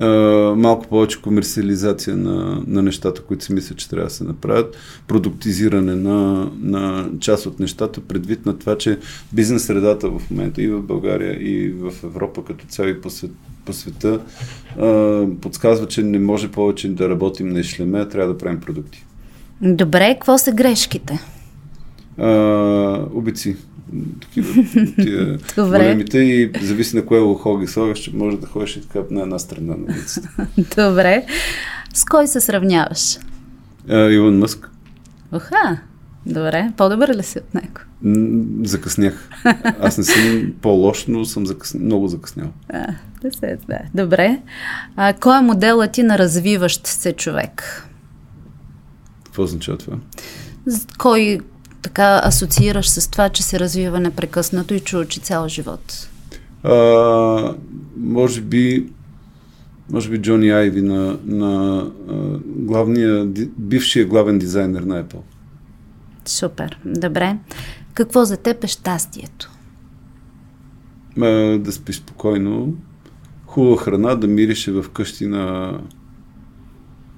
Uh, малко повече комерциализация на, на нещата, които си мисля, че трябва да се направят, продуктизиране на, на част от нещата, предвид на това, че бизнес средата в момента и в България, и в Европа като цяло и по, свет, по света uh, подсказва, че не може повече да работим на ишлеме, а трябва да правим продукти. Добре, какво са грешките? Uh, обици такива тия големите и зависи на кое ухо ги слагаш, може да ходиш и така на една страна на улицата. Добре. С кой се сравняваш? А, Илон Мъск. Оха, добре. По-добър ли си от него? Закъснях. Аз не съм по-лош, но съм закъс... много закъснял. А, да се, да. Добре. А, кой е моделът ти на развиващ се човек? Какво означава това? Кой така асоциираш с това, че се развива непрекъснато и че учи цял живот? А, може би може би Джони Айви на, на главния, бившия главен дизайнер на Apple. Супер, добре. Какво за теб е щастието? А, да спиш спокойно, хубава храна, да мирише в къщи на,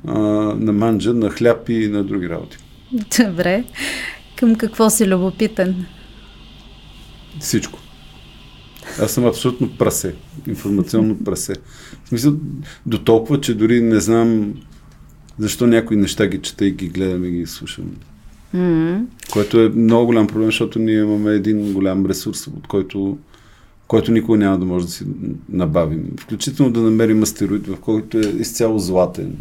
а, на манджа, на хляб и на други работи. Добре. Към какво си любопитен? Всичко. Аз съм абсолютно прасе. Информационно прасе. В смисъл, до толкова, че дори не знам защо някои неща ги чета и ги гледам и ги слушам. Mm-hmm. Което е много голям проблем, защото ние имаме един голям ресурс, от който, който никога няма да може да си набавим. Включително да намерим астероид, в който е изцяло златен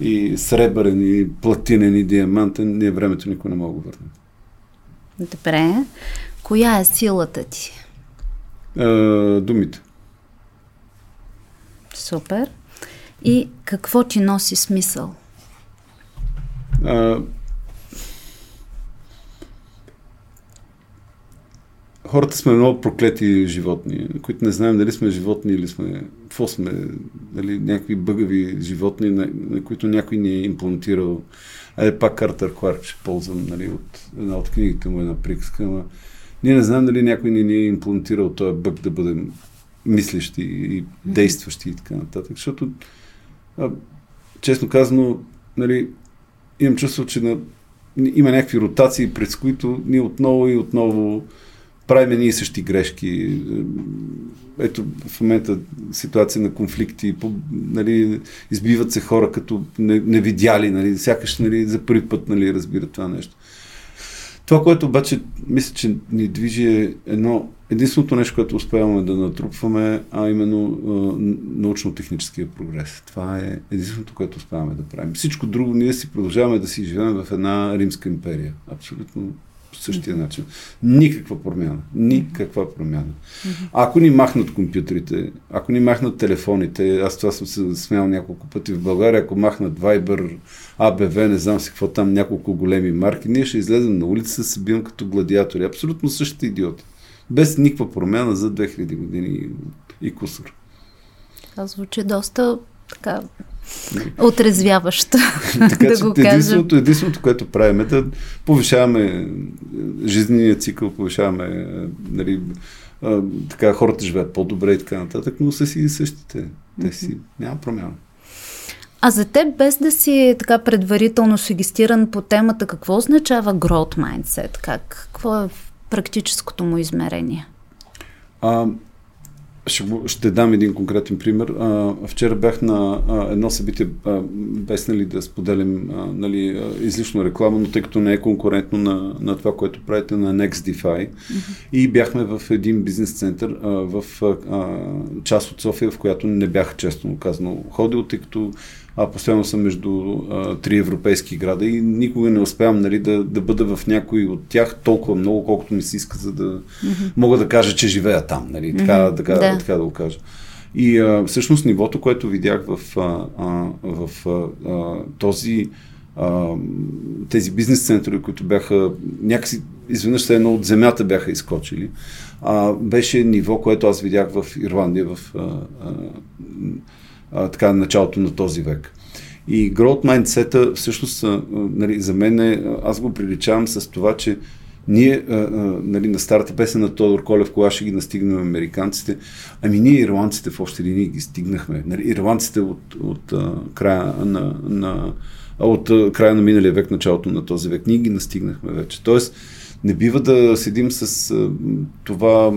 и сребърен, и платинен, и диамантен, ние времето никой не мога да върнем. Добре. Коя е силата ти? А, думите. Супер. И какво ти носи смисъл? А, хората сме много проклети животни, които не знаем дали сме животни или сме, какво сме, дали някакви бъгави животни, на, на които някой ни е имплантирал. Айде пак Картер Кларк ще ползвам нали, от една от книгите му, една приказка, но ние не знаем дали някой ни, ни е имплантирал този бъг да бъдем мислещи и действащи и така нататък, защото а, честно казано, нали, имам чувство, че на, има някакви ротации, през които ние отново и отново правим ние същи грешки. Ето в момента ситуация на конфликти, по, нали, избиват се хора като не, не нали, сякаш нали, за първи път нали, разбират това нещо. Това, което обаче мисля, че ни движи е едно, единственото нещо, което успяваме да натрупваме, а именно научно-техническия прогрес. Това е единственото, което успяваме да правим. Всичко друго ние си продължаваме да си живеем в една римска империя. Абсолютно по същия начин. Никаква промяна. Никаква промяна. Ако ни махнат компютрите, ако ни махнат телефоните, аз това съм се смял няколко пъти в България, ако махнат Viber, АБВ, не знам си какво там, няколко големи марки, ние ще излезем на улица, се бием като гладиатори. Абсолютно същите идиоти. Без никаква промяна за 2000 години и кусор. Това звучи доста така отрезвяващо. така да че го единственото, единственото, което правим е да повишаваме жизнения цикъл, повишаваме нали, а, така хората живеят по-добре и така нататък, но са си същите. Те си няма промяна. А за теб, без да си така предварително сугестиран по темата, какво означава growth mindset? Как, какво е практическото му измерение? А, ще, ще дам един конкретен пример. А, вчера бях на а, едно събитие, а, без нали, да споделям а, нали, излишно реклама, но тъй като не е конкурентно на, на това, което правите на NextDefi. Mm-hmm. И бяхме в един бизнес център а, в а, част от София, в която не бях, честно казано, ходил, тъй като а, постоянно съм между а, три европейски града и никога не успявам нали, да, да бъда в някой от тях толкова много, колкото ми се иска, за да mm-hmm. мога да кажа, че живея там. Нали, така, mm-hmm. така, да. така да го кажа. И а, всъщност нивото, което видях в, а, а, в а, този а, тези бизнес центрове, които бяха някакси изведнъж се едно от земята бяха изкочили, а, беше ниво, което аз видях в Ирландия, в а, а, а, така, началото на този век. И growth mindset всъщност а, нали, за мен е, аз го приличавам с това, че ние а, а, нали, на старата песен на Тодор Колев, кога ще ги настигнем американците, ами ние ирландците в общи линии ги стигнахме. Нали, ирландците от, от а, края на, на от края на миналия век, началото на този век, ние ги настигнахме вече. Тоест, не бива да седим с това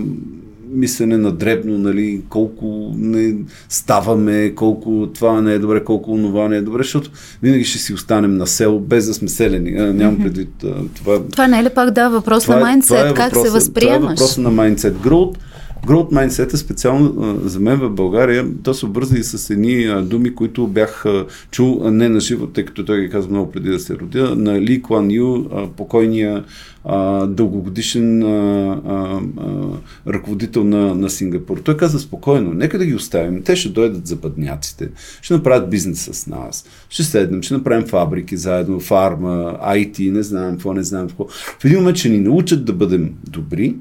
мислене на дребно, нали, колко не ставаме, колко това не е добре, колко това не е добре, защото винаги ще си останем на село, без да сме селени. А, нямам предвид това. Това не е ли пак да въпрос това на майндсет? Е, как въпроса, се възприемаш? Това е въпрос на майндсет. Growth Growth mindset е специално за мен в България, то се обърза и с едни думи, които бях чул не на живо, тъй като той ги каза много преди да се родя, на Ли Куан Ю, покойния дългогодишен ръководител на, на Сингапур. Той каза спокойно, нека да ги оставим, те ще дойдат за бъдняците, ще направят бизнес с нас, ще седнем, ще направим фабрики заедно, фарма, IT, не знам какво, не знам какво. В един момент ще ни научат да бъдем добри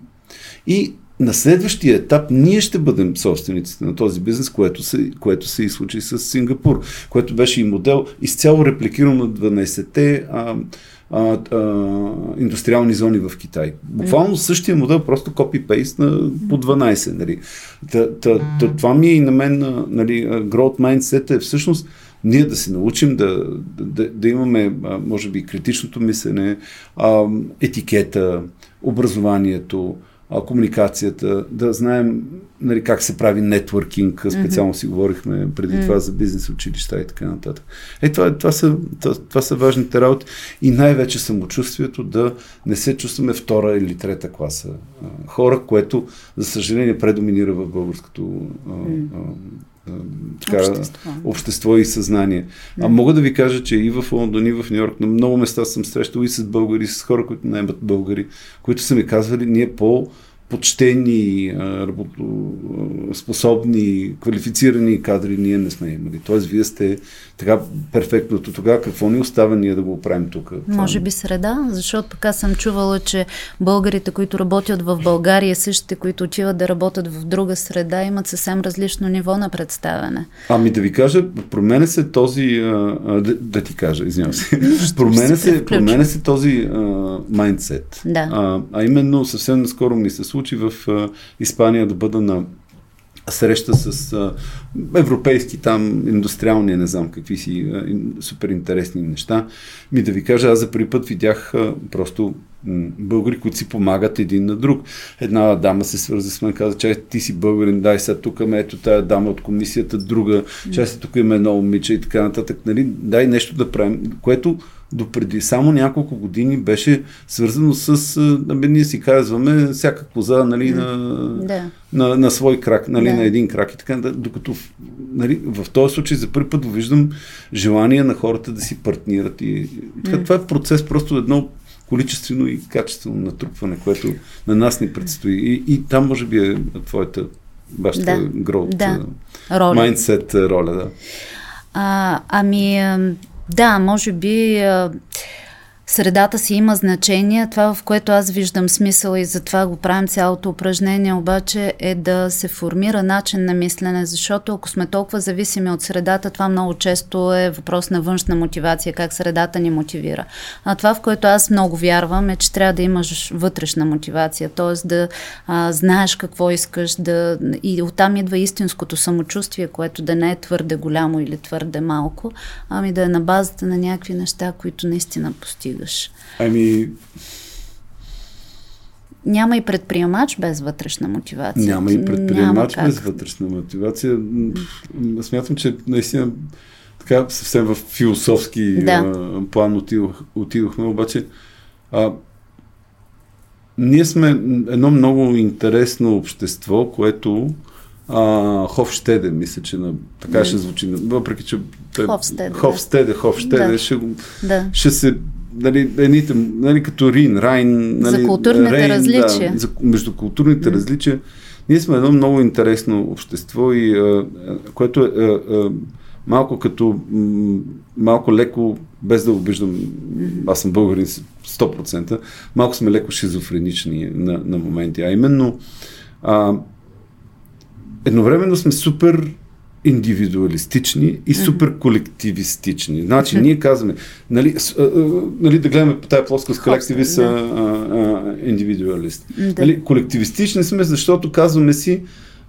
и на следващия етап ние ще бъдем собствениците на този бизнес, което се, което се и случи с Сингапур, което беше и модел изцяло репликиран от 12-те а, а, а, индустриални зони в Китай. Буквално същия модел, просто копи-пейст на по 12. Нали. Та, та, та, това ми е и на мен, нали, growth mindset е всъщност ние да се научим да, да, да имаме, може би, критичното мислене, етикета, образованието, а, комуникацията, да знаем нали, как се прави нетворкинг, специално си говорихме преди mm-hmm. това за бизнес училища и така нататък. Е, това, това, са, това, това са важните работи и най-вече самочувствието да не се чувстваме втора или трета класа а, хора, което, за съжаление, предоминира в българското а, а, така, общество. общество и съзнание. А мога да ви кажа, че и в Лондон, и в Нью Йорк на много места съм срещал и с българи, и с хора, които наймат българи, които са ми казвали, ние по почтени, работоспособни, квалифицирани кадри ние не сме имали. Тоест, вие сте така перфектното. Тогава какво ни остава ние да го правим тук? Може би среда, защото така съм чувала, че българите, които работят в България, същите, които отиват да работят в друга среда, имат съвсем различно ниво на представяне. Ами да ви кажа, променя се този, да, да ти кажа, извинявам се, променя се, променя се този майндсет. Да. А, а именно съвсем наскоро ми се случи в а, Испания да бъда на среща с а, европейски там индустриални, не знам какви си а, супер интересни неща. Ми да ви кажа, аз за първи път видях а, просто българи, които си помагат един на друг. Една дама се свърза с мен, каза, че ти си българин, дай сега тук, ето тая дама от комисията, друга, че тук има едно момиче и така нататък, нали, дай нещо да правим, което допреди само няколко години беше свързано с, абе, ние си казваме, всяка коза нали, на, да. на, на свой крак, нали, да. на един крак и така, докато нали, в този случай за първи път виждам желание на хората да си партнират и така, това е процес просто едно количествено и качествено натрупване, което на нас ни предстои. И, и там може би е твоята, вашата да. growth, да. роля. mindset роля. Да. А, ами, да, може би средата си има значение. Това, в което аз виждам смисъл и затова го правим цялото упражнение, обаче е да се формира начин на мислене, защото ако сме толкова зависими от средата, това много често е въпрос на външна мотивация, как средата ни мотивира. А това, в което аз много вярвам, е, че трябва да имаш вътрешна мотивация, т.е. да а, знаеш какво искаш, да, и оттам идва истинското самочувствие, което да не е твърде голямо или твърде малко, ами да е на базата на някакви неща, които наистина постигат постигаш? Ами... Няма и предприемач без вътрешна мотивация. Няма и предприемач Няма без вътрешна мотивация. Смятам, че наистина така съвсем в философски да. а, план отидох, отидохме, обаче а, ние сме едно много интересно общество, което а, Хофштеде, мисля, че на, така ще звучи, въпреки че Хофстеде, Хофстеде, Хофштеде да. ще, да. ще се нали, едните, нали, като Рин, Райн, нали, за културните Рейн, различия. Да, за, между културните mm. различия. Ние сме едно много интересно общество, и, а, което е а, а, малко като малко леко, без да обиждам, аз съм българин 100%, малко сме леко шизофренични на, на моменти. А именно, а, едновременно сме супер индивидуалистични и супер колективистични. Значи, ние казваме, нали, нали, да гледаме по тази плоскост, колективист са индивидуалист. Да. Нали, колективистични сме, защото казваме си,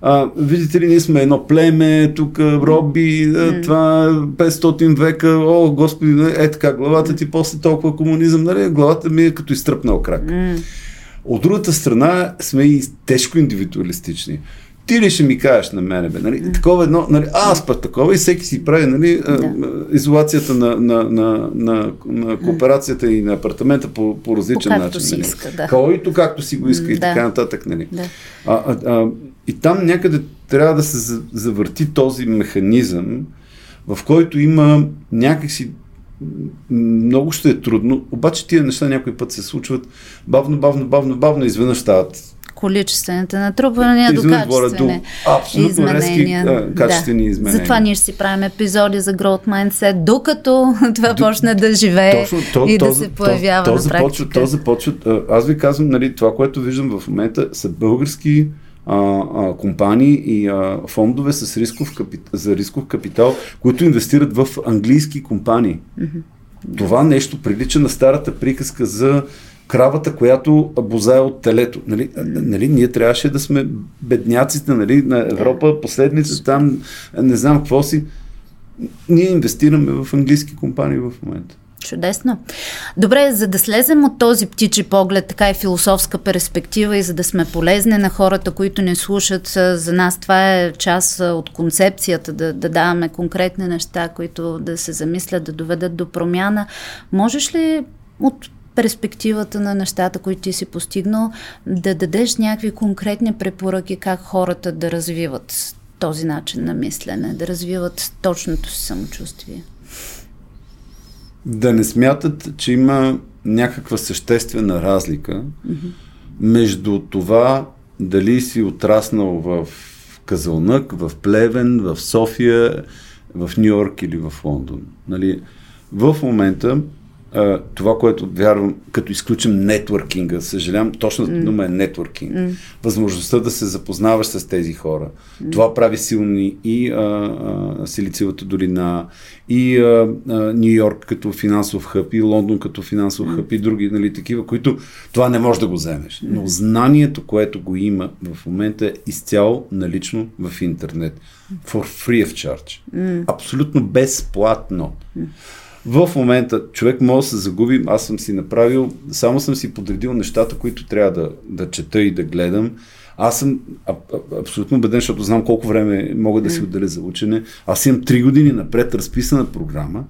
а, видите ли, ние сме едно племе, тук роби, mm. това 500 века, о, господи, е така, главата ти после толкова комунизъм, нали, главата ми е като изтръпнал крак. Mm. От другата страна сме и тежко индивидуалистични ти ли ще ми кажеш на мене, бе, нали? Такова едно, нали? Аз път такова и всеки си прави, нали? Да. Изолацията на, на, на, на, на кооперацията и на апартамента по, по различен по начин. Си нали? иска, да. Който както си го иска да. и така нататък, нали? Да. А, а, а, и там някъде трябва да се завърти този механизъм, в който има някакси много ще е трудно, обаче тия неща някой път се случват бавно, бавно, бавно, бавно, изведнъж стават количествените натрупвания до качествени изменения. Резки, качествени да. изменения. Затова ние ще си правим епизоди за Growth Mindset, докато това До, почне да живее точно, то, и то, да се появява то, то на започва, То започва, аз ви казвам, нали, това, което виждам в момента са български а, а, компании и а, фондове с рисков капитал, за рисков капитал, които инвестират в английски компании. Mm-hmm. Това нещо прилича на старата приказка за кравата, която бозае от телето. Нали, нали, ние трябваше да сме бедняците нали, на Европа, последните там, не знам какво си. Ние инвестираме в английски компании в момента. Чудесно. Добре, за да слезем от този птичи поглед, така и философска перспектива и за да сме полезни на хората, които не слушат, за нас това е част от концепцията, да, да даваме конкретни неща, които да се замислят, да доведат до промяна. Можеш ли от перспективата на нещата, които ти си постигнал, да дадеш някакви конкретни препоръки как хората да развиват този начин на мислене, да развиват точното си самочувствие? Да не смятат, че има някаква съществена разлика mm-hmm. между това дали си отраснал в Казълнък, в Плевен, в София, в Нью Йорк или в Лондон. Нали? В момента а, това, което вярвам, като изключим нетворкинга, съжалявам, точната mm. дума е нетворкинг. Mm. Възможността да се запознаваш с тези хора. Mm. Това прави силни и а, а, Силициевата долина, и Нью Йорк като финансов хъб, и Лондон като финансов mm. хъб, и други нали, такива, които това не можеш да го вземеш. Но знанието, което го има в момента е изцяло налично в интернет. For free of charge. Mm. Абсолютно безплатно. Mm. В момента човек може да се загуби, аз съм си направил, само съм си подредил нещата, които трябва да, да чета и да гледам. Аз съм а, а, абсолютно убеден, защото знам колко време мога да си отделя за учене. Аз имам 3 години напред разписана програма.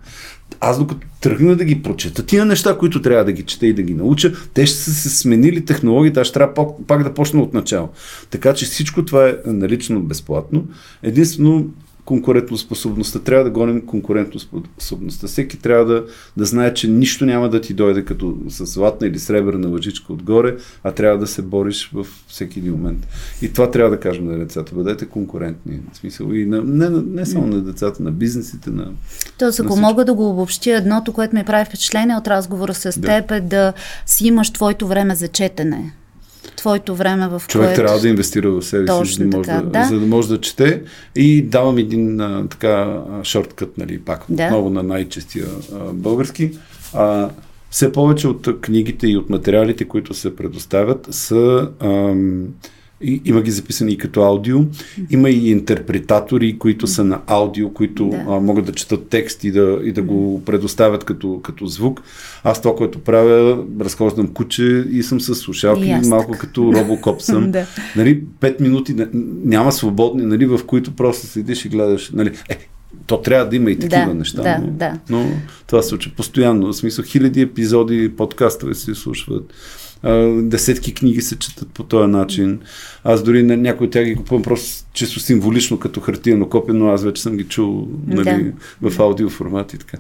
Аз докато тръгна да ги прочета, тия неща, които трябва да ги чета и да ги науча, те ще са се сменили технологията, аз трябва пак, пак да почна от начало. Така че всичко това е налично безплатно. Единствено конкурентоспособността. Трябва да гоним конкурентоспособността. Всеки трябва да, да знае, че нищо няма да ти дойде като с златна или сребърна лъжичка отгоре, а трябва да се бориш в всеки един момент. И това трябва да кажем на децата. Бъдете конкурентни. В смисъл и на, не, не само на децата, на бизнесите, на. Тоест, ако мога да го обобщя, едното, което ми прави впечатление от разговора с да. теб е да си имаш твоето време за четене твоето време, в Човек което... трябва да инвестира в себе си, за да, може така, да, да. за да може да чете. И давам един а, така шорткът, нали, пак да. отново на най-честия а, български. А, все повече от книгите и от материалите, които се предоставят, са ам, и, има ги записани и като аудио. Има и интерпретатори, които са на аудио, които да. а, могат да четат текст и да, и да го предоставят като, като звук. Аз това, което правя, разхождам куче и съм с слушалки, малко така. като робокоп съм. да. нали, пет минути няма свободни, нали, в които просто седиш и гледаш. Нали, е, то трябва да има и такива да, неща. Да, но, да. но това се случва постоянно. В смисъл, хиляди епизоди, подкастове се слушват десетки книги се четат по този начин. Аз дори на някои от тях ги купувам просто чисто символично като хартиено копие, но аз вече съм ги чул нали, да. в аудио формат и така.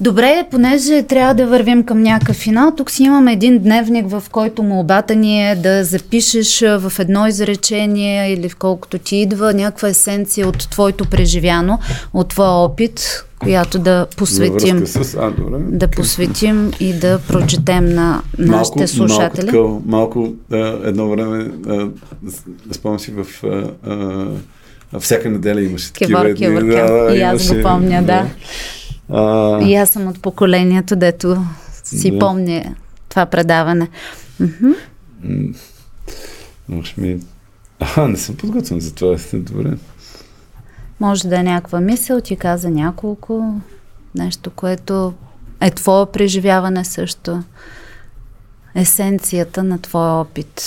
Добре, понеже трябва да вървим към някакъв финал, тук си имаме един дневник, в който молбата ни е да запишеш в едно изречение или в колкото ти идва някаква есенция от твоето преживяно, от твоя опит, която да посветим. С... А, добре. Да посветим и да прочетем на нашите малко, слушатели. Малко, малко да, едно време, да, спомням си в а, а, всяка неделя имаше такива. Кевър, да, да, и аз имаше, го помня, да. да. А... И аз съм от поколението, дето си да. помня това предаване. Може ми... А, не съм подготвен за това. Добре. Може да е някаква мисъл, ти каза няколко. Нещо, което е твое преживяване също. Есенцията на твоя опит.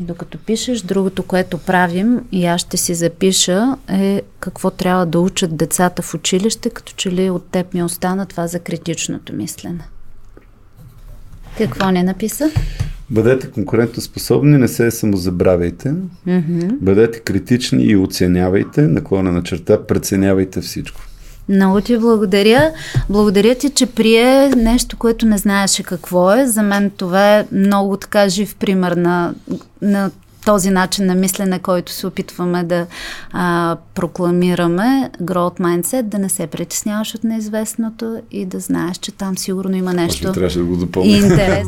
И докато пишеш, другото, което правим, и аз ще си запиша, е какво трябва да учат децата в училище, като че ли от теб ми остана това за критичното мислене. Какво не написа? Бъдете конкурентоспособни, не се самозабравяйте. Mm-hmm. Бъдете критични и оценявайте, наклона на черта, преценявайте всичко. Много ти благодаря. Благодаря ти, че прие нещо, което не знаеше какво е. За мен това е много така жив пример на, на този начин на мислене, който се опитваме да а, прокламираме, Growth Mindset, да не се притесняваш от неизвестното и да знаеш, че там сигурно има нещо. Може трябваше да го допълня. Интерес.